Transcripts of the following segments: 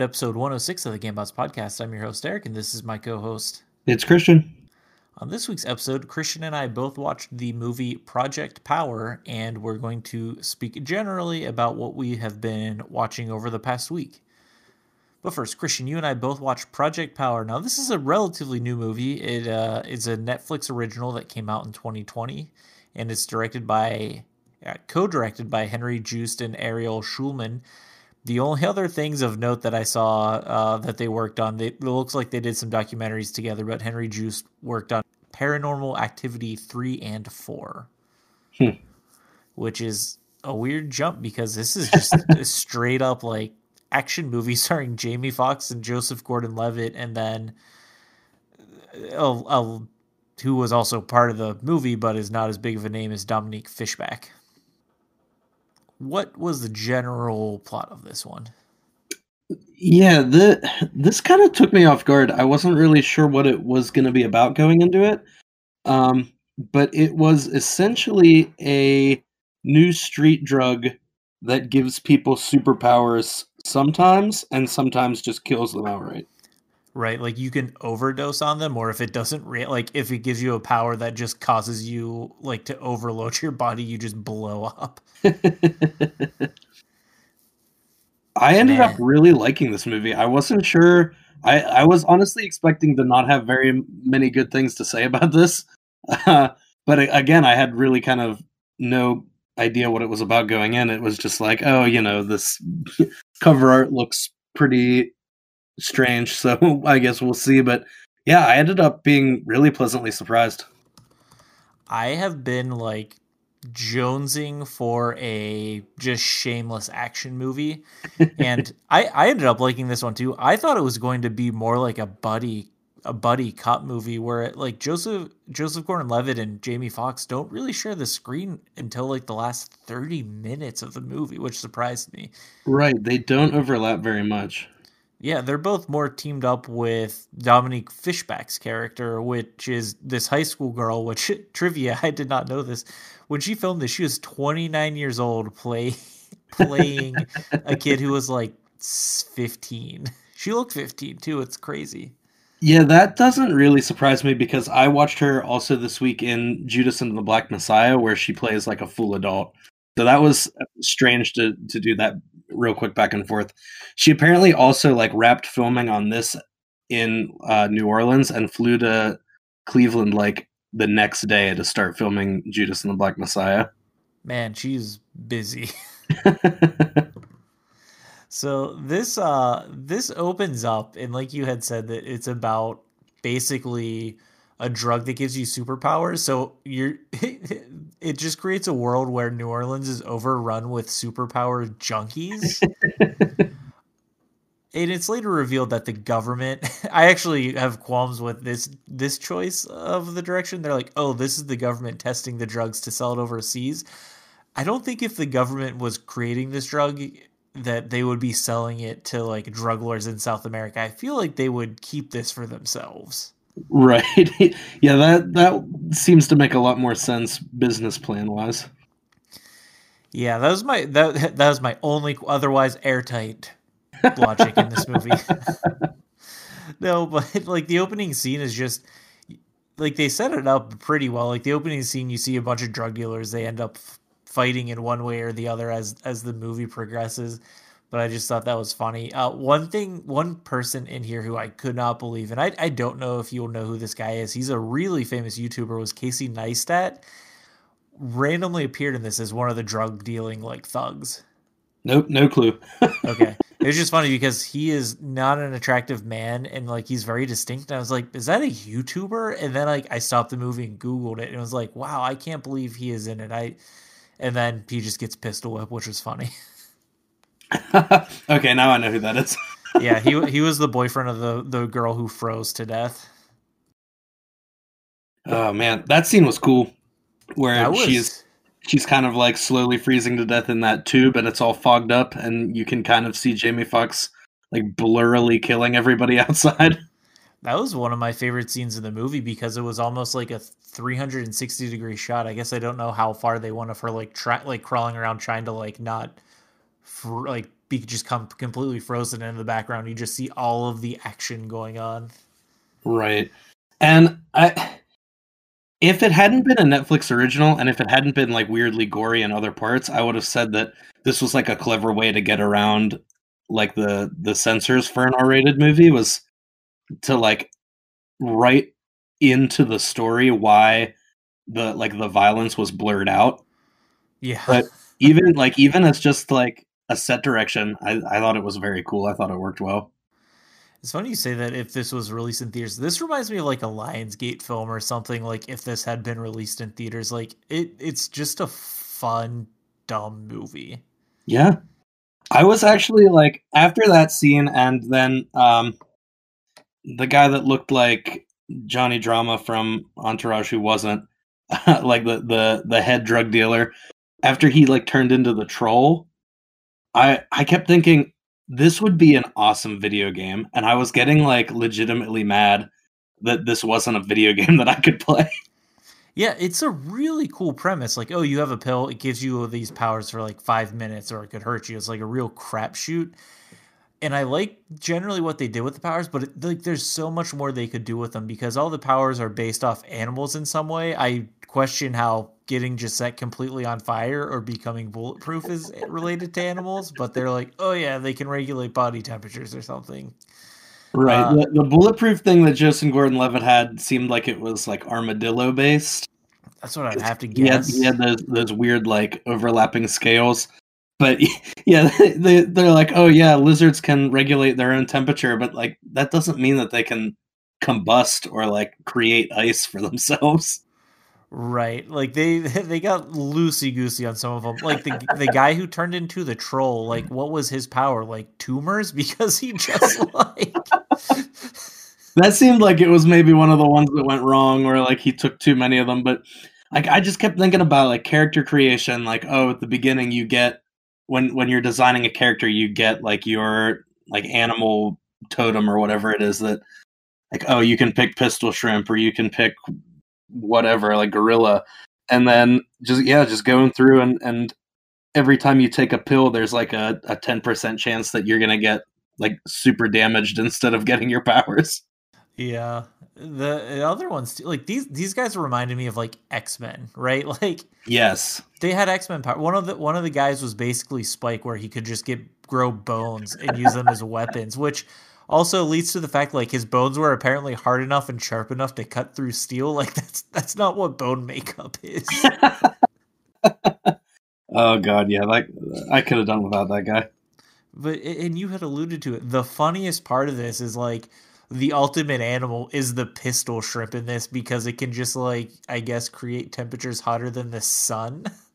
Welcome to episode 106 of the Gambots podcast. I'm your host, Eric, and this is my co host. It's Christian. On this week's episode, Christian and I both watched the movie Project Power, and we're going to speak generally about what we have been watching over the past week. But first, Christian, you and I both watched Project Power. Now, this is a relatively new movie. It uh, is a Netflix original that came out in 2020, and it's directed by, uh, co-directed by Henry Joost and Ariel Schulman. The only other things of note that I saw uh, that they worked on, they, it looks like they did some documentaries together, but Henry Joost worked on Paranormal Activity 3 and 4, Hmm. which is a weird jump because this is just a straight up like action movie starring Jamie Foxx and Joseph Gordon-Levitt, and then uh, uh, who was also part of the movie but is not as big of a name as Dominique Fishback. What was the general plot of this one? Yeah, the this kind of took me off guard. I wasn't really sure what it was going to be about going into it. Um, but it was essentially a new street drug that gives people superpowers sometimes and sometimes just kills them outright. Right, like you can overdose on them, or if it doesn't, re- like if it gives you a power that just causes you like to overload your body, you just blow up. I ended Man. up really liking this movie. I wasn't sure. I, I was honestly expecting to not have very many good things to say about this. Uh, but again, I had really kind of no idea what it was about going in. It was just like, oh, you know, this cover art looks pretty strange. So I guess we'll see. But yeah, I ended up being really pleasantly surprised. I have been like jonesing for a just shameless action movie, and I I ended up liking this one too. I thought it was going to be more like a buddy a buddy cop movie where it, like Joseph Joseph Gordon-Levitt and Jamie Foxx don't really share the screen until like the last 30 minutes of the movie, which surprised me. Right. They don't overlap very much. Yeah, they're both more teamed up with Dominique Fishback's character, which is this high school girl. Which trivia, I did not know this. When she filmed this, she was 29 years old, play playing a kid who was like 15. She looked 15 too. It's crazy. Yeah, that doesn't really surprise me because I watched her also this week in Judas and the Black Messiah, where she plays like a full adult. So that was strange to to do that real quick back and forth. She apparently also like wrapped filming on this in uh, New Orleans and flew to Cleveland like the next day to start filming Judas and the Black Messiah. Man, she's busy. So this uh this opens up and like you had said that it's about basically a drug that gives you superpowers. So you're it just creates a world where New Orleans is overrun with superpower junkies. and it's later revealed that the government I actually have qualms with this this choice of the direction. They're like, "Oh, this is the government testing the drugs to sell it overseas." I don't think if the government was creating this drug that they would be selling it to like drug lords in South America. I feel like they would keep this for themselves. Right. yeah, that that seems to make a lot more sense business plan wise. Yeah, that was my that that was my only otherwise airtight logic in this movie. no, but like the opening scene is just like they set it up pretty well. Like the opening scene, you see a bunch of drug dealers. They end up fighting in one way or the other as as the movie progresses. But I just thought that was funny. Uh, one thing, one person in here who I could not believe, and I I don't know if you'll know who this guy is. He's a really famous YouTuber. Was Casey Neistat? Randomly appeared in this as one of the drug dealing like thugs. Nope, no clue. Okay. It was just funny because he is not an attractive man and like he's very distinct. And I was like, is that a YouTuber? And then like I stopped the movie and Googled it and it was like, wow, I can't believe he is in it. I and then he just gets pistol whipped, which was funny. okay, now I know who that is. yeah, he he was the boyfriend of the the girl who froze to death. Oh man, that scene was cool. Where was she's she's kind of like slowly freezing to death in that tube, and it's all fogged up, and you can kind of see Jamie Foxx like blurrily killing everybody outside. that was one of my favorite scenes in the movie because it was almost like a 360 degree shot. I guess I don't know how far they went of her like try like crawling around trying to like not for like be just come completely frozen in the background. You just see all of the action going on. Right. And I if it hadn't been a Netflix original and if it hadn't been like weirdly gory in other parts, I would have said that this was like a clever way to get around like the the censors for an R-rated movie was to like write into the story why the like the violence was blurred out. Yeah. But even like even as just like a set direction, I, I thought it was very cool. I thought it worked well. It's funny you say that if this was released in theaters. This reminds me of like a Lionsgate film or something. Like if this had been released in theaters, like it it's just a fun, dumb movie. Yeah. I was actually like after that scene and then um the guy that looked like Johnny Drama from Entourage who wasn't like the the the head drug dealer after he like turned into the troll I I kept thinking this would be an awesome video game and I was getting like legitimately mad that this wasn't a video game that I could play. Yeah, it's a really cool premise. Like, oh, you have a pill, it gives you these powers for like five minutes, or it could hurt you. It's like a real crapshoot. And I like generally what they did with the powers, but it, like, there's so much more they could do with them because all the powers are based off animals in some way. I question how getting just set completely on fire or becoming bulletproof is related to animals, but they're like, oh yeah, they can regulate body temperatures or something. Right. Uh, the, the, bulletproof thing that Joseph Gordon-Levitt had seemed like it was like armadillo based. That's what I'd have to guess. He had, he had those those weird like overlapping scales. But yeah, they they're like, oh yeah, lizards can regulate their own temperature, but like that doesn't mean that they can combust or like create ice for themselves. Right, like they they got loosey goosey on some of them. Like the the guy who turned into the troll, like what was his power? Like tumors because he just like that seemed like it was maybe one of the ones that went wrong, or like he took too many of them. But like I just kept thinking about like character creation. Like oh, at the beginning you get when when you're designing a character, you get like your like animal totem or whatever it is that like oh you can pick pistol shrimp or you can pick whatever, like gorilla. And then just yeah, just going through and and every time you take a pill, there's like a a ten percent chance that you're gonna get like super damaged instead of getting your powers. Yeah, the other ones like these these guys reminded me of like X Men, right? Like yes, they had X Men power. One of the one of the guys was basically Spike, where he could just get grow bones and use them as weapons, which also leads to the fact like his bones were apparently hard enough and sharp enough to cut through steel. Like that's that's not what bone makeup is. oh god, yeah, like I could have done without that guy. But and you had alluded to it. The funniest part of this is like the ultimate animal is the pistol shrimp in this because it can just like I guess create temperatures hotter than the sun.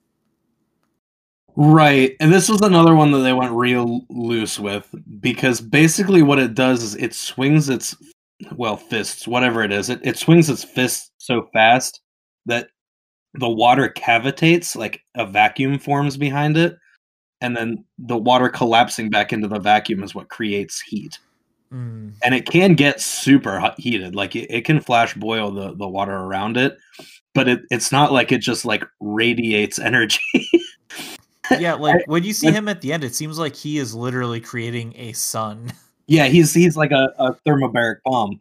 Right. And this was another one that they went real loose with because basically what it does is it swings its well, fists, whatever it is. It it swings its fists so fast that the water cavitates, like a vacuum forms behind it, and then the water collapsing back into the vacuum is what creates heat. Mm. And it can get super hot, heated. Like it, it can flash boil the, the water around it, but it, it's not like it just like radiates energy. yeah, like when you see him at the end, it seems like he is literally creating a sun. Yeah, he's he's like a, a thermobaric bomb.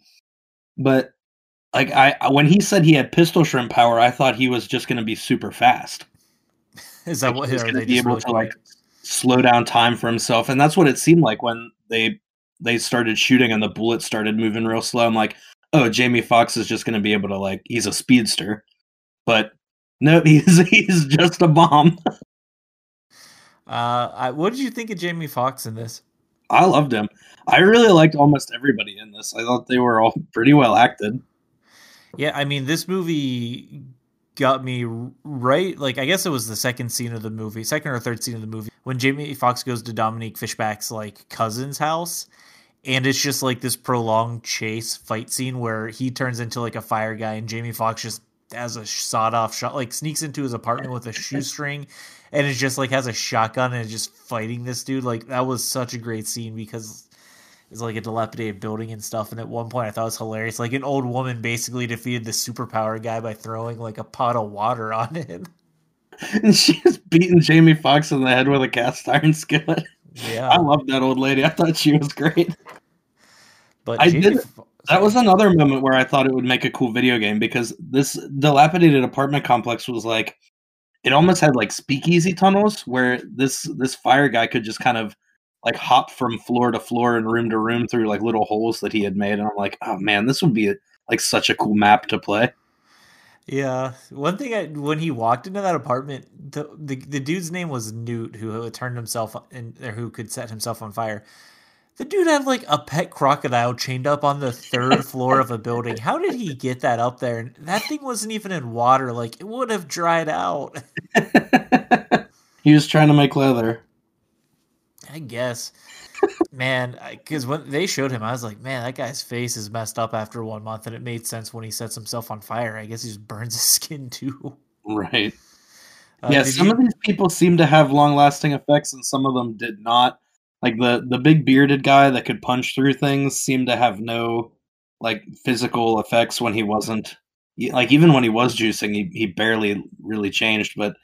But like I when he said he had pistol shrimp power, I thought he was just going to be super fast. Is that like what? He's going to be able really to like slow down time for himself, and that's what it seemed like when they they started shooting and the bullets started moving real slow. I'm like, oh, Jamie Foxx is just going to be able to like he's a speedster, but no, he's he's just a bomb. Uh, I, what did you think of Jamie Foxx in this? I loved him. I really liked almost everybody in this. I thought they were all pretty well acted. Yeah, I mean, this movie got me right. Like, I guess it was the second scene of the movie, second or third scene of the movie, when Jamie Foxx goes to Dominique Fishback's like cousin's house, and it's just like this prolonged chase fight scene where he turns into like a fire guy, and Jamie Foxx just has a sawed off shot, like sneaks into his apartment with a shoestring and it just like has a shotgun and is just fighting this dude. Like that was such a great scene because it's like a dilapidated building and stuff. And at one point, I thought it was hilarious. Like an old woman basically defeated the superpower guy by throwing like a pot of water on him. and she's beating Jamie Foxx in the head with a cast iron skillet. Yeah, I love that old lady. I thought she was great. but I Jamie did- F- That was another moment where I thought it would make a cool video game because this dilapidated apartment complex was like it almost had like speakeasy tunnels where this this fire guy could just kind of like hop from floor to floor and room to room through like little holes that he had made and I'm like, "Oh man, this would be like such a cool map to play." Yeah, one thing I, when he walked into that apartment, the, the the dude's name was Newt, who turned himself in, or who could set himself on fire. The dude had like a pet crocodile chained up on the third floor of a building. How did he get that up there? And that thing wasn't even in water; like it would have dried out. he was trying to make leather. I guess, man, because when they showed him, I was like, man, that guy's face is messed up after one month, and it made sense when he sets himself on fire. I guess he just burns his skin too. Right. Uh, yeah, some you- of these people seem to have long lasting effects and some of them did not. Like the the big bearded guy that could punch through things seemed to have no like physical effects when he wasn't like even when he was juicing he, he barely really changed but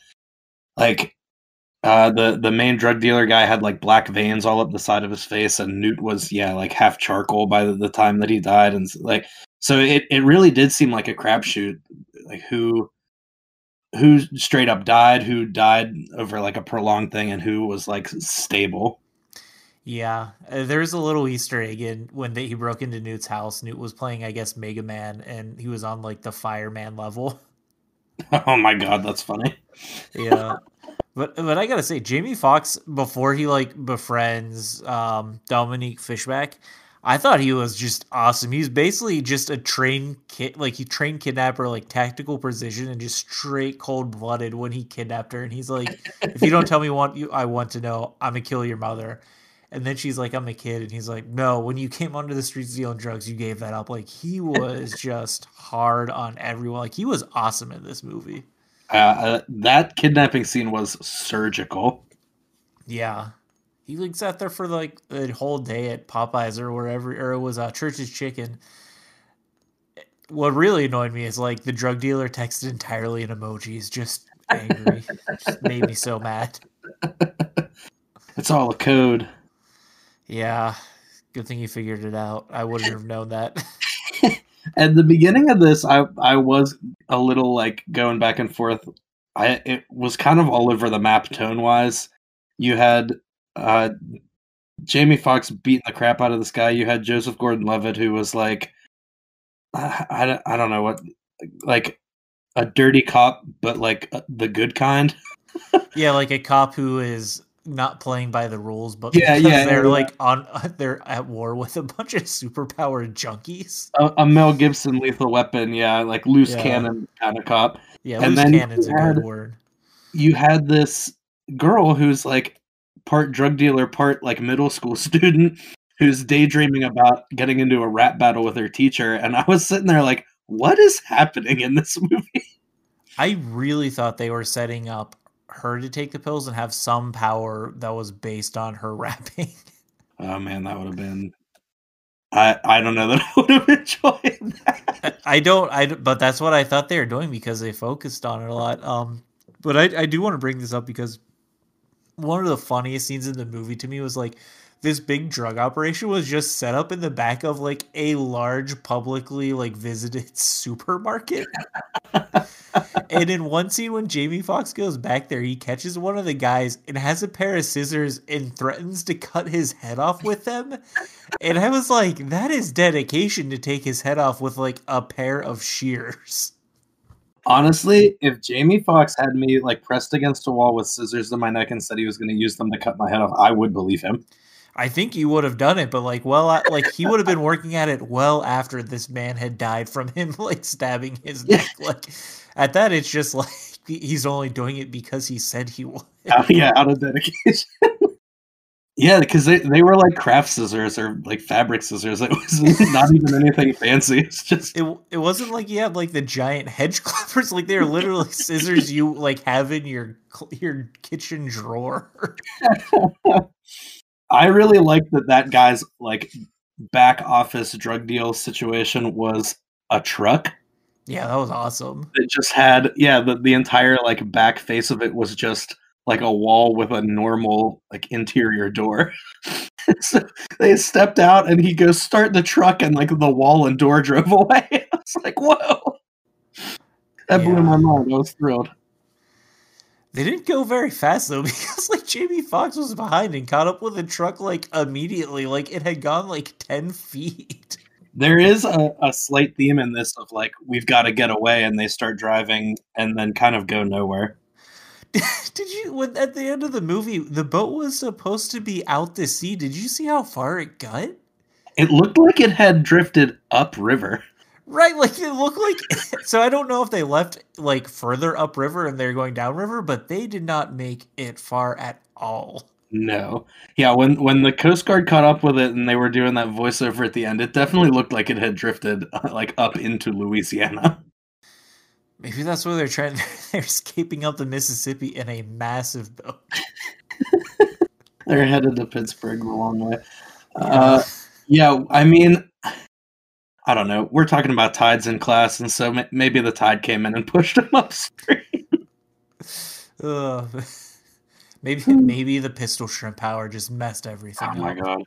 like uh the the main drug dealer guy had like black veins all up the side of his face and Newt was yeah like half charcoal by the, the time that he died and like so it, it really did seem like a crapshoot like who who straight up died, who died over like a prolonged thing, and who was like stable. Yeah, uh, there's a little Easter egg in when they, he broke into Newt's house. Newt was playing, I guess, Mega Man, and he was on like the fireman level. Oh my god, that's funny. Yeah, but but I gotta say, Jamie Foxx before he like befriends um, Dominique Fishback, I thought he was just awesome. He's basically just a trained kid, like he trained kidnapper, like tactical precision, and just straight cold blooded when he kidnapped her. And he's like, "If you don't tell me what you I want to know, I'm gonna kill your mother." And then she's like, "I'm a kid," and he's like, "No, when you came onto the streets dealing drugs, you gave that up." Like he was just hard on everyone. Like he was awesome in this movie. Uh, uh, that kidnapping scene was surgical. Yeah. He like sat there for like the whole day at Popeyes or wherever, or it was uh, Church's Chicken. What really annoyed me is like the drug dealer texted entirely in emojis, just angry. just made me so mad. It's all a code. Yeah. Good thing you figured it out. I wouldn't have known that. At the beginning of this, I I was a little like going back and forth. I it was kind of all over the map tone wise. You had uh, Jamie Foxx beating the crap out of this guy. You had Joseph Gordon-Levitt who was like, I, I, don't- I don't know what, like a dirty cop, but like uh, the good kind. yeah, like a cop who is not playing by the rules, but Yeah, because yeah, they're yeah. like on they're at war with a bunch of superpowered junkies. A, a Mel Gibson lethal weapon, yeah, like loose Yeah. cannon kind of cop. Yeah, And loose cannon's a had- good word. you had this girl who's like part drug dealer, part like middle school student who's daydreaming about getting into a rap battle with her teacher. And I was sitting there like, what is happening in this movie? I really thought they were setting up her to take the pills and have some power that was based on her rapping. Oh man, that would have been. I I don't know that I would have enjoyed that. I- I don't, I but that's what I thought they were doing because they focused on it a lot. Um, but I, I do want to bring this up because one of the funniest scenes in the movie to me was like this big drug operation was just set up in the back of like a large publicly like visited supermarket. And in one scene when Jamie Foxx goes back there, he catches one of the guys and has a pair of scissors and threatens to cut his head off with them. And I was like, that is dedication to take his head off with like a pair of shears. Honestly, if Jamie Foxx had me like pressed against a wall with scissors in my neck and said he was going to use them to cut my head off, I would believe him. I think he would have done it, but like, well, like he would have been working at it well after this man had died from him like stabbing his neck. Like at that, it's just like he's only doing it because he said he would. Uh, yeah, out of dedication. yeah, because they, they were like craft scissors or like fabric scissors. It was not even anything fancy. It's just It, it wasn't like you had like the giant hedge clippers. Like they were literally scissors you like have in your your kitchen drawer. I really like that that guy's like back office drug deal situation was a truck. Yeah, that was awesome. It just had yeah, the, the entire like back face of it was just like a wall with a normal like interior door. so they stepped out and he goes start the truck and like the wall and door drove away. I was like, whoa. That blew my mind. I was thrilled. They didn't go very fast though, because like Jamie Foxx was behind and caught up with the truck like immediately. Like it had gone like ten feet. There is a, a slight theme in this of like we've got to get away and they start driving and then kind of go nowhere. Did you when at the end of the movie the boat was supposed to be out to sea? Did you see how far it got? It looked like it had drifted upriver. Right, like it looked like. so I don't know if they left like further upriver and they're going downriver, but they did not make it far at all. No. Yeah, when when the Coast Guard caught up with it and they were doing that voiceover at the end, it definitely looked like it had drifted like up into Louisiana. Maybe that's where they're trying. They're escaping up the Mississippi in a massive boat. They're headed to Pittsburgh the long way. Uh, yeah, I mean, I don't know. We're talking about tides in class, and so maybe the tide came in and pushed them upstream. Ugh. Maybe maybe the pistol shrimp power just messed everything Oh my up. god.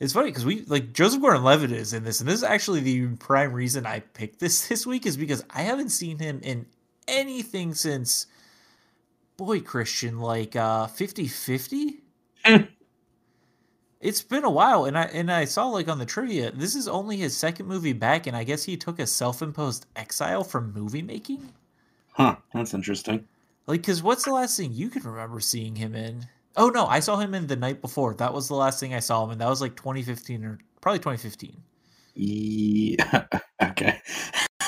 It's funny because we like Joseph Gordon-Levitt is in this, and this is actually the prime reason I picked this this week is because I haven't seen him in anything since boy Christian like uh 50-50. Hmm. it's been a while, and I and I saw like on the trivia, this is only his second movie back, and I guess he took a self-imposed exile from movie making. Huh, that's interesting. Like, because what's the last thing you can remember seeing him in? Oh no, I saw him in the night before. That was the last thing I saw him in. That was like 2015 or probably 2015. Yeah, okay.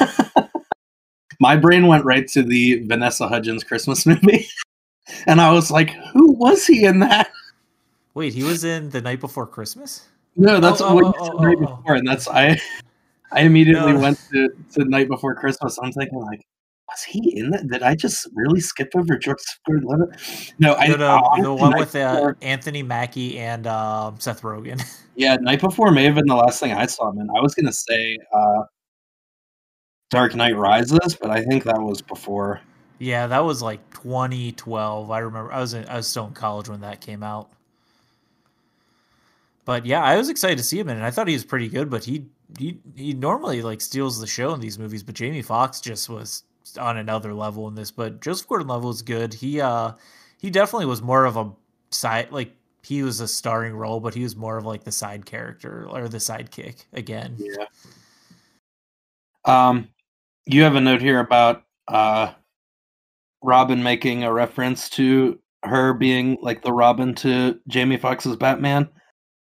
My brain went right to the Vanessa Hudgens Christmas movie. And I was like, who was he in that? Wait, he was in the night before Christmas. No, that's Oh, what oh, you oh, said oh, the oh, night oh. before, and that's I. I immediately No. went to to night before Christmas. I'm thinking like, was he in that? Did I just really skip over George Gordon-Levitt? No, I No, no, the one with uh, Anthony Mackie and um, Seth Rogen. yeah, night before may have been the last thing I saw him in. I was gonna say uh, Dark Knight Rises, but I think that was before. yeah, that was like 2012. I remember. I was in, I was still in college when that came out. But yeah, I was excited to see him in it. I thought he was pretty good, but he he he normally like steals the show in these movies. But Jamie Foxx just was on another level in this. But Joseph Gordon-Levitt was good. He uh he definitely was more of a side like he was a starring role, but he was more of like the side character or the sidekick again. Yeah. Um, you have a note here about uh, Robin making a reference to her being like the Robin to Jamie Foxx's Batman,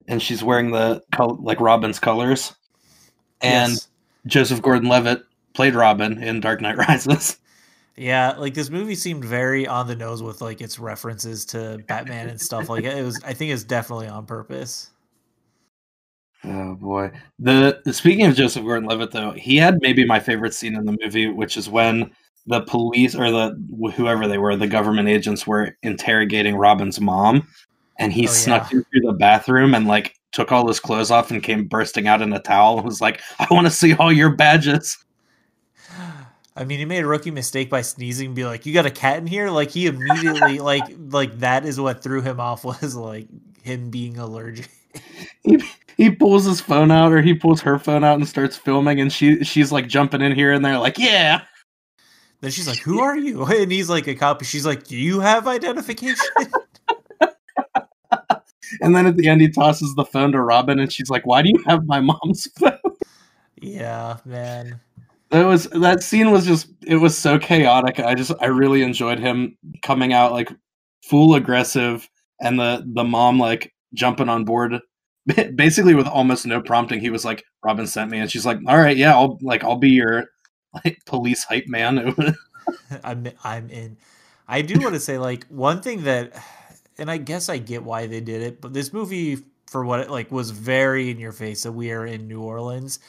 and she's wearing the col- like Robin's colors. And Yes. Joseph Gordon-Levitt played Robin in Dark Knight Rises. Yeah, like this movie seemed very on the nose with like its references to Batman and stuff. Like it was, I think it's definitely on purpose. Oh boy. The speaking of Joseph Gordon-Levitt though, he had maybe my favorite scene in the movie, which is when the police or the whoever they were, the government agents were interrogating Robin's mom, and he Oh, snuck yeah. through the bathroom and like took all his clothes off and came bursting out in a towel and was like, "I want to see all your badges." I mean, he made a rookie mistake by sneezing and be like, "You got a cat in here?" Like he immediately like like that is what threw him off was like him being allergic. He, he pulls his phone out or he pulls her phone out and starts filming, and she she's like jumping in here and there, like, "Yeah." Then she's like, "Who are you?" And he's like, "A cop." She's like, "Do you have identification?" And then at the end, he tosses the phone to Robin, and she's like, "Why do you have my mom's phone?" yeah, man. That was that scene was just it was so chaotic. I just I really enjoyed him coming out like full aggressive and the the mom like jumping on board basically with almost no prompting. He was like Robin sent me and she's like, "All right, yeah, I'll like I'll be your like police hype man." I'm I'm in. I do want to say like one thing that, and I guess I get why they did it, but this movie for what it like was very in your face that we are in New Orleans,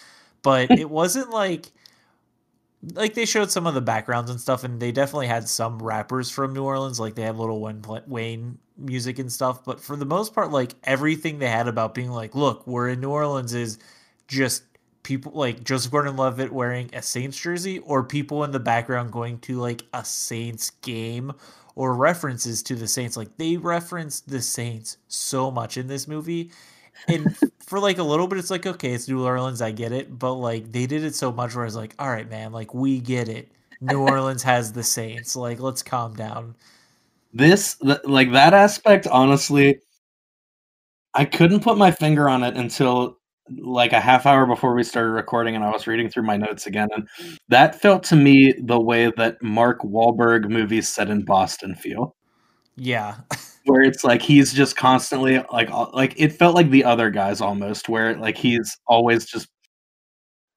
but it wasn't like like they showed some of the backgrounds and stuff, and they definitely had some rappers from New Orleans, like they had Lil Wayne, music and stuff. But for the most part, like everything they had about being like, look, we're in New Orleans is just people like Joseph Gordon-Levitt wearing a Saints jersey or people in the background going to like a Saints game or references to the Saints. Like they reference the Saints so much in this movie. And for like a little bit, it's like, okay, it's New Orleans, I get it. But like they did it so much where it's like, all right, man, like we get it. New Orleans has the Saints. Like, let's calm down. This, like that aspect, honestly, I couldn't put my finger on it until like a half hour before we started recording and I was reading through my notes again. And that felt to me the way that Mark Wahlberg movies set in Boston feel. Yeah. where it's like he's just constantly like like it felt like the other guys almost where like he's always just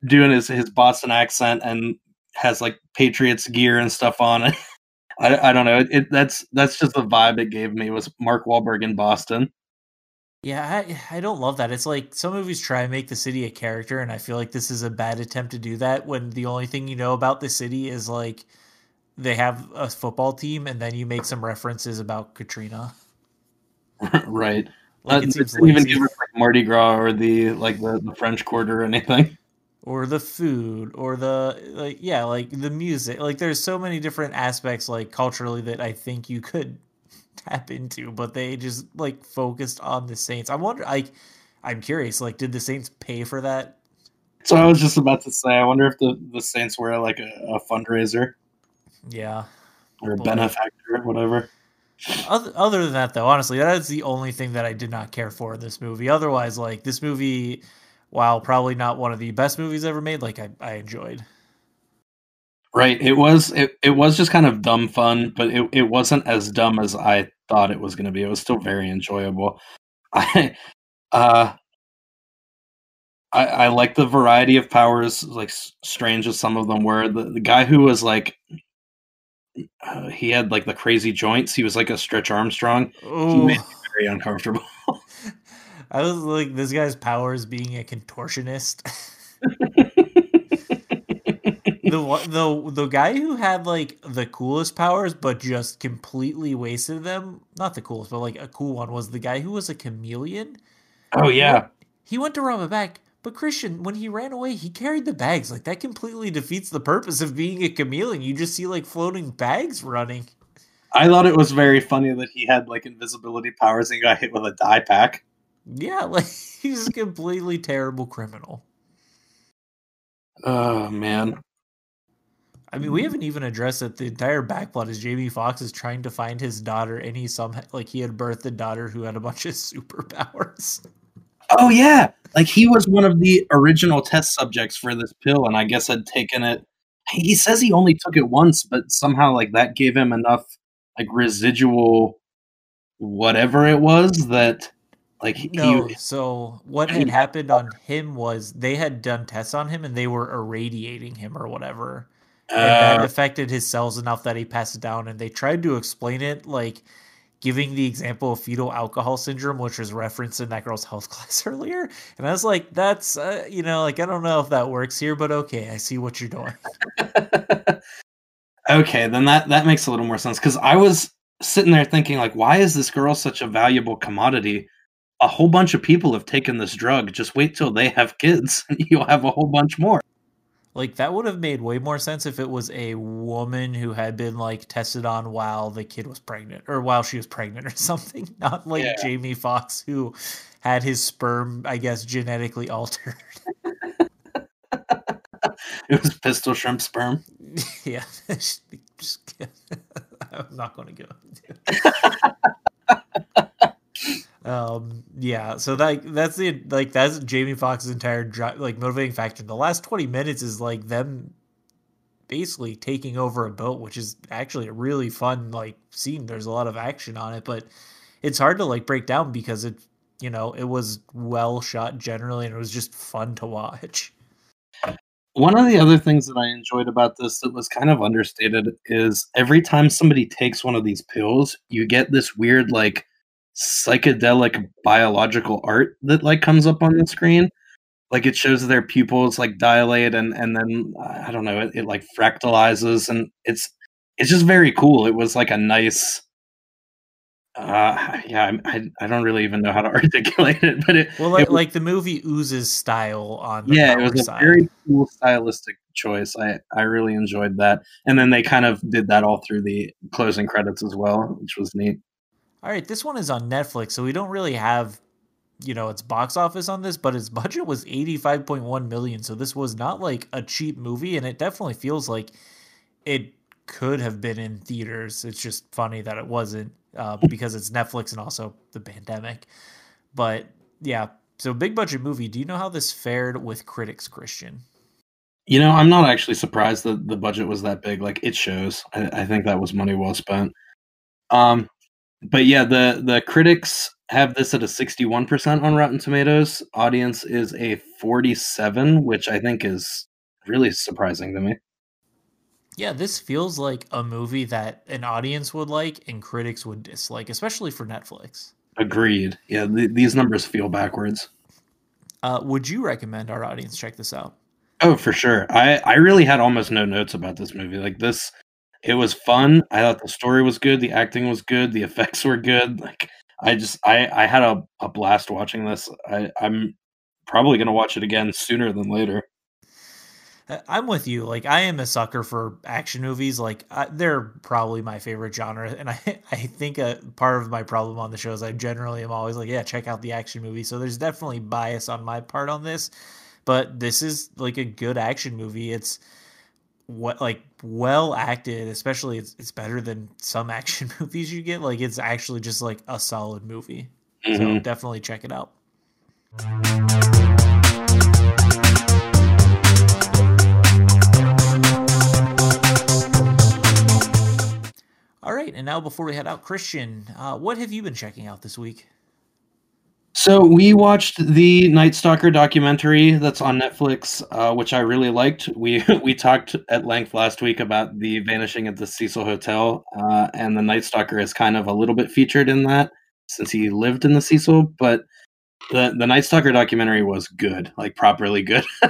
doing his his Boston accent and has like Patriots gear and stuff on. I I don't know. It, it that's that's just the vibe it gave me was Mark Wahlberg in Boston. Yeah, I, I don't love that. It's like some movies try and make the city a character, and I feel like this is a bad attempt to do that when the only thing you know about the city is like they have a football team, and then you make some references about Katrina. right. Like uh, it seems even give it like Mardi Gras or the like the, the French Quarter or anything. Or the food, or the like, yeah, like the music. Like, there's so many different aspects, like culturally, that I think you could tap into, but they just like focused on the Saints. I wonder, like, I'm curious, like, did the Saints pay for that? So I was just about to say, I wonder if the, the Saints were like a, a fundraiser. Yeah. Or a benefactor, whatever. Other, other than that, though, honestly, that is the only thing that I did not care for in this movie. Otherwise, like, this movie, while probably not one of the best movies ever made, like, I, I enjoyed. Right. It was it, it was just kind of dumb fun, but it, it wasn't as dumb as I thought it was gonna be. It was still very enjoyable. I uh I, I like the variety of powers, like strange as some of them were. The, the guy who was like, uh, he had like the crazy joints. He was like a Stretch Armstrong. Ooh. He made me very uncomfortable. I was like, this guy's powers being a contortionist. the the the guy who had like the coolest powers but just completely wasted them not the coolest but like a cool one was the guy who was a chameleon oh yeah he went to rob a bank but christian when he ran away he carried the bags. Like that completely defeats the purpose of being a chameleon. You just see like floating bags running. I thought it was very funny that he had like invisibility powers and got hit with a dye pack. Yeah like he's a completely terrible criminal. Oh man. I mean, we haven't even addressed that the entire backplot is Jamie Foxx is trying to find his daughter, and he somehow like he had birthed a daughter who had a bunch of superpowers. Oh yeah, like he was one of the original test subjects for this pill, and I guess had taken it. He says he only took it once, but somehow like that gave him enough like residual whatever it was that like no. He, so what had happened on him was they had done tests on him and they were irradiating him or whatever and that uh, affected his cells enough that he passed it down. And they tried to explain it like giving the example of fetal alcohol syndrome, which was referenced in that girl's health class earlier. And I was like, that's, uh, you know, like, I don't know if that works here, but okay, I see what you're doing. okay, then that, that makes a little more sense. Cause I was sitting there thinking, like, why is this girl such a valuable commodity? A whole bunch of people have taken this drug. Just wait till they have kids, and you'll have a whole bunch more. Like that would have made way more sense if it was a woman who had been like tested on while the kid was pregnant or while she was pregnant or something, not like yeah. Jamie Foxx who had his sperm, I guess, genetically altered. it was pistol shrimp sperm. Yeah. Just, I'm not going to go. Um, yeah, so that that's the like that's Jamie Foxx's entire like motivating factor. The last twenty minutes is like them basically taking over a boat, which is actually a really fun like scene. There's a lot of action on it, but it's hard to like break down because it you know it was well shot generally, and it was just fun to watch. One of the other things that I enjoyed about this that was kind of understated is every time somebody takes one of these pills, you get this weird like psychedelic biological art that like comes up on the screen like it shows their pupils like dilate and and then i don't know it, it, like fractalizes and it's it's just very cool it was like a nice uh, yeah, I, I don't really even know how to articulate it, but it well, like, it was, like the movie oozes style on yeah, it was a very cool stylistic choice. I I really enjoyed that, and then they kind of did that all through the closing credits as well, which was neat. All right, this one is on Netflix, so we don't really have you know its box office on this, but its budget was eighty five point one million, so this was not like a cheap movie, and it definitely feels like it could have been in theaters. It's just funny that it wasn't uh, because it's Netflix and also the pandemic. But yeah, so big budget movie. Do you know how this fared with critics, Christian? You know, I'm not actually surprised that the budget was that big. Like it shows. I, I think that was money well spent. Um, but yeah, the the critics have this at a 61% on Rotten Tomatoes. Audience is a 47, which I think is really surprising to me. Yeah, this feels like a movie that an audience would like and critics would dislike, especially for Netflix. Agreed. Yeah, th- these numbers feel backwards. Uh, would you recommend our audience check this out? Oh, for sure. I I really had almost no notes about this movie. Like this, it was fun. I thought the story was good, the acting was good, the effects were good. Like I just I I had a, a blast watching this. I I'm probably gonna watch it again sooner than later. I'm with you. Like I am a sucker for action movies. Like I, they're probably my favorite genre, and I I think a part of my problem on the show is I generally am always like, yeah, check out the action movie. So there's definitely bias on my part on this, but this is like a good action movie. It's what like well acted, especially it's it's better than some action movies you get. Like it's actually just like a solid movie. Mm-hmm. So definitely check it out. All right, and now before we head out, Christian, uh, what have you been checking out this week? So we watched the Night Stalker documentary that's on Netflix, uh, which I really liked. We we talked at length last week about the vanishing at the Cecil Hotel, uh, and the Night Stalker is kind of a little bit featured in that since he lived in the Cecil. But the the Night Stalker documentary was good, like properly good. yeah,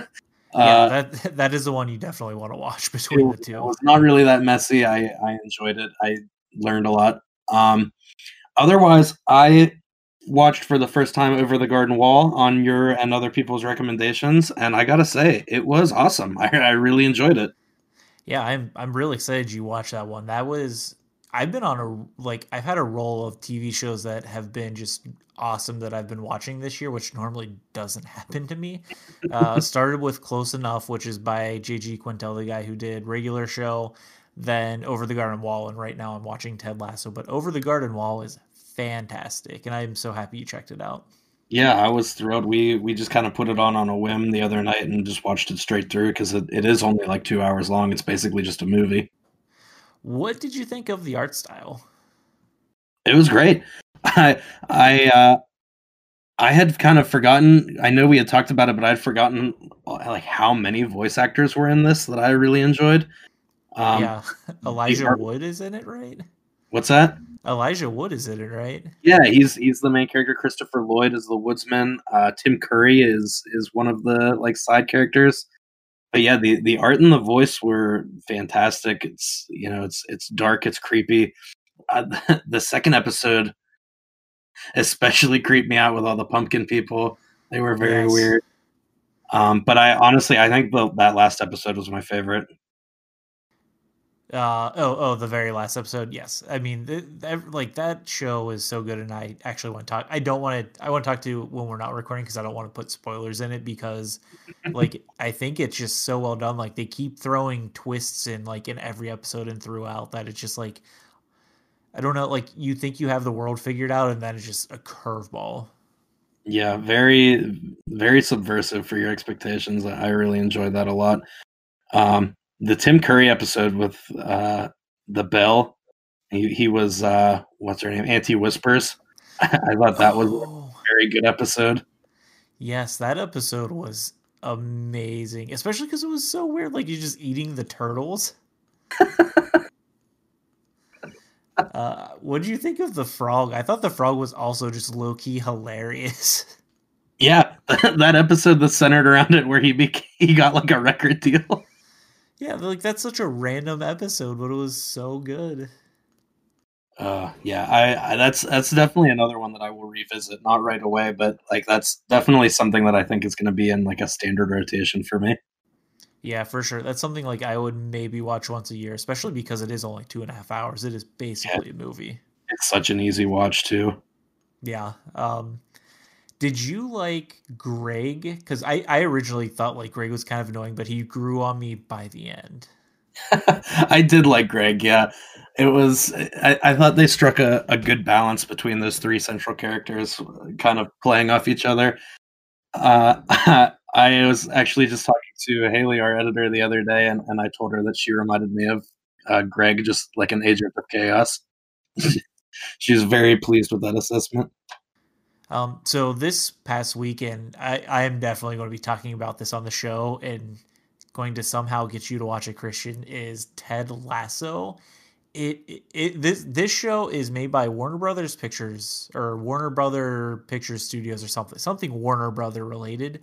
uh, that that is the one you definitely want to watch between it, the two. It was not really that messy. I I enjoyed it. I learned a lot. Um, otherwise, I watched for the first time Over the Garden Wall on your and other people's recommendations, and I gotta say, it was awesome. I, I really enjoyed it. Yeah, I'm I'm really excited you watched that one. That was I've been on a like I've had a roll of TV shows that have been just awesome that I've been watching this year, which normally doesn't happen to me. Uh, started with Close Enough, which is by J.G. Quintel, the guy who did Regular Show, then Over the Garden Wall, and right now I'm watching Ted Lasso. But Over the Garden Wall is fantastic, and I'm so happy you checked it out. Yeah, I was thrilled. We we just kind of put it on on a whim the other night and just watched it straight through because it, it is only like two hours long. It's basically just a movie. What did you think of the art style? It was great. I I uh, I had kind of forgotten. I know we had talked about it, but I'd forgotten like how many voice actors were in this that I really enjoyed. Um, yeah, Elijah Wood is in it, right? What's that? Elijah Wood is in it, right? Yeah, he's he's the main character. Christopher Lloyd is the woodsman. Uh, Tim Curry is is one of the like side characters. But yeah, the the art and the voice were fantastic. It's you know it's it's dark, it's creepy. Uh, the, second episode especially creeped me out with all the pumpkin people. They were very yes. weird. Um, but I honestly, I think the, that last episode was my favorite. Uh oh oh the very last episode yes I mean th- th- like that show is so good and I actually want to talk I don't want to I want to talk to when we're not recording because I don't want to put spoilers in it because like I think it's just so well done like they keep throwing twists in like in every episode and throughout that it's just like I don't know, like you think you have the world figured out, and then it's just a curveball. Yeah, very, very subversive for your expectations. I really enjoyed that a lot. Um, the Tim Curry episode with uh, the Bell, he, he was uh, what's her name, Auntie Whispers. I thought that was oh. a very good episode. Yes, that episode was amazing, especially because it was so weird. Like you're just eating the turtles. Uh, what do you think of the frog? I thought the frog was also just low key hilarious. Yeah, that episode that's centered around it, where he became, he got like a record deal. Yeah, like that's such a random episode, but it was so good. Uh, yeah, I, I that's that's definitely another one that I will revisit, not right away, but like that's definitely something that I think is going to be in like a standard rotation for me. Yeah, for sure. That's something like I would maybe watch once a year, especially because it is only two and a half hours. It is basically yeah. a movie. It's such an easy watch too. Yeah. Um, did you like Greg? Because I, I originally thought like Greg was kind of annoying, but he grew on me by the end. I did like Greg, yeah. It was I, I thought they struck a, a good balance between those three central characters kind of playing off each other. Uh, I was actually just talking to Haley, our editor, the other day, and, and I told her that she reminded me of uh, Greg, just like an agent of chaos. She's very pleased with that assessment. Um, so this past weekend, I, I am definitely going to be talking about this on the show and going to somehow get you to watch it, Christian. Is Ted Lasso? It, it, it this this show is made by Warner Brothers Pictures or Warner Brother Pictures Studios or something something Warner Brother related,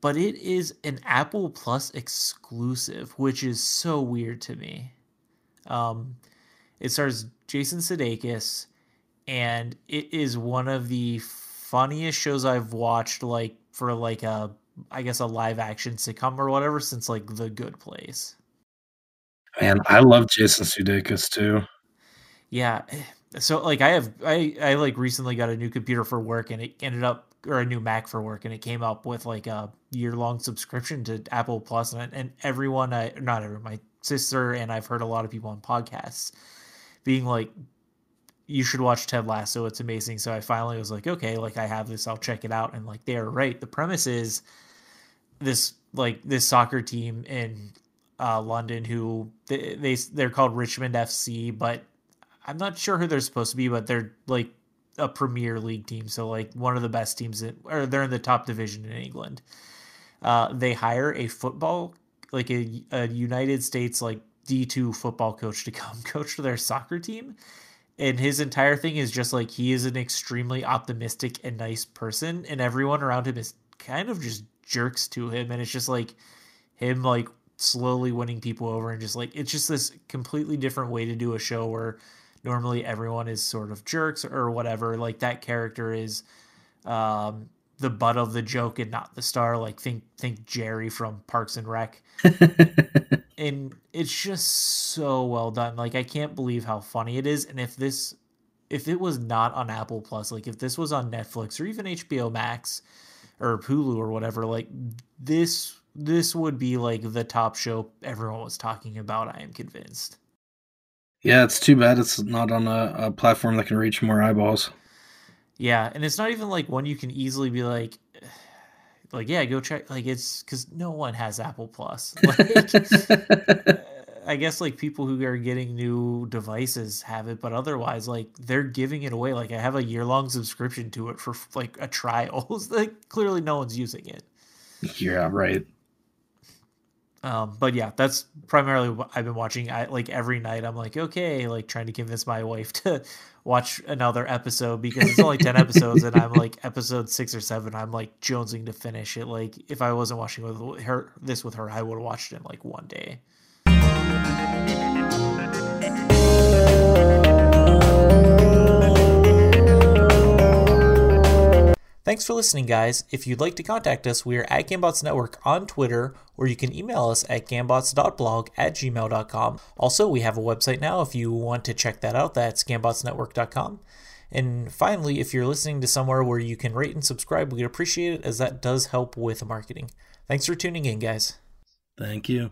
but it is an Apple Plus exclusive, which is so weird to me. Um, it stars Jason Sudeikis, and it is one of the funniest shows I've watched, like for like a, I guess a live action sitcom or whatever since like The Good Place. Man, I love Jason Sudeikis too. Yeah, eh, so like I have I I like recently got a new computer for work and it ended up or a new Mac for work and it came up with like a year long subscription to Apple Plus and and everyone I not everyone my sister and I've heard a lot of people on podcasts being like you should watch Ted Lasso. It's amazing. So I finally was like, okay, like I have this, I'll check it out. And like they're right. The premise is this like this soccer team in uh, London who they, they they're called Richmond FC, but I'm not sure who they're supposed to be, but they're like a Premier League team, so like one of the best teams, in, or they're in the top division in England. Uh, they hire a football, like a, a United States like D2 football coach to come coach to their soccer team. And his entire thing is just like he is an extremely optimistic and nice person, and everyone around him is kind of just jerks to him. And it's just like him, like slowly winning people over, and just like it's just this completely different way to do a show where normally everyone is sort of jerks or whatever. Like that character is um, the butt of the joke and not the star. Like think think Jerry from Parks and Rec. and it's just so well done. Like I can't believe how funny it is. And if this if it was not on Apple Plus, like if this was on Netflix or even HBO Max or Hulu or whatever, like this this would be like the top show everyone was talking about, I am convinced. Yeah, it's too bad it's not on a, a platform that can reach more eyeballs. Yeah, and it's not even like one you can easily be like, like yeah, go check. Like it's because no one has Apple Plus. Like, I guess like people who are getting new devices have it, but otherwise, like they're giving it away. Like I have a year long subscription to it for like a trial. like clearly, no one's using it. Yeah, right. Um, but yeah, that's primarily what I've been watching. I like every night. I'm like, okay, like trying to convince my wife to watch another episode because it's only ten episodes, and I'm like episode six or seven. I'm like jonesing to finish it. Like if I wasn't watching with her this with her, I would have watched it in like one day. Thanks for listening, guys. If you'd like to contact us, we are at Gambots Network on Twitter, or you can email us at gambots.blog at gmail.com. Also, we have a website now if you want to check that out. That's gambotsnetwork.com. And finally, if you're listening to somewhere where you can rate and subscribe, we'd appreciate it as that does help with marketing. Thanks for tuning in, guys. Thank you.